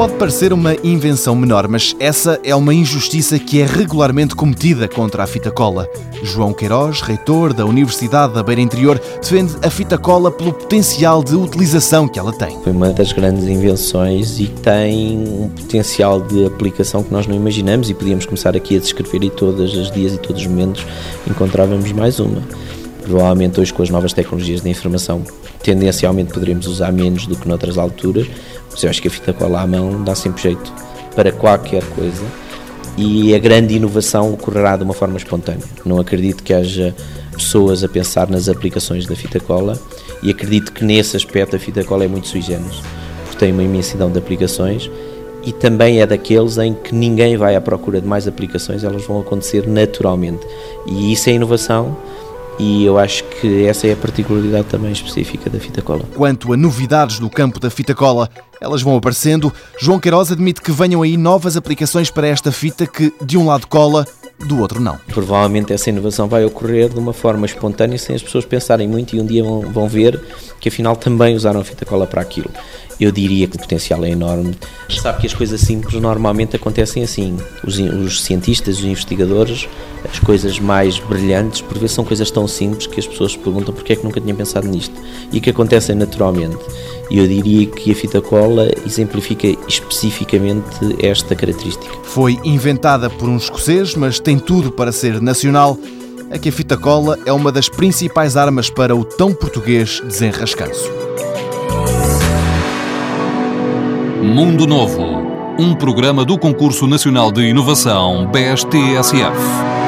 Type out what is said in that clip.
Pode parecer uma invenção menor, mas essa é uma injustiça que é regularmente cometida contra a fita cola. João Queiroz, reitor da Universidade da Beira Interior, defende a fita cola pelo potencial de utilização que ela tem. Foi uma das grandes invenções e tem um potencial de aplicação que nós não imaginamos e podíamos começar aqui a descrever e todos os dias e todos os momentos encontrávamos mais uma. Provavelmente hoje com as novas tecnologias de informação tendencialmente poderemos usar menos do que noutras alturas, mas eu acho que a fita cola à mão dá sempre jeito para qualquer coisa e a grande inovação ocorrerá de uma forma espontânea. Não acredito que haja pessoas a pensar nas aplicações da fita cola e acredito que nesse aspecto a fita cola é muito sui generis, porque tem uma imensidão de aplicações e também é daqueles em que ninguém vai à procura de mais aplicações, elas vão acontecer naturalmente. E isso é inovação e eu acho que essa é a particularidade também específica da fita cola. Quanto a novidades do campo da fita cola, elas vão aparecendo. João Queiroz admite que venham aí novas aplicações para esta fita que, de um lado cola, do outro não. Provavelmente essa inovação vai ocorrer de uma forma espontânea, sem as pessoas pensarem muito e um dia vão, vão ver que afinal também usaram a fita cola para aquilo eu diria que o potencial é enorme. Sabe que as coisas simples normalmente acontecem assim. Os, os, cientistas, os investigadores, as coisas mais brilhantes, por vezes são coisas tão simples que as pessoas se perguntam porque é que nunca tinham pensado nisto e que acontecem naturalmente. E eu diria que a fita cola exemplifica especificamente esta característica. Foi inventada por um escocês, mas tem tudo para ser nacional. É que a fita cola é uma das principais armas para o tão português desenrascanço. Mundo Novo, um programa do Concurso Nacional de Inovação BSTSF.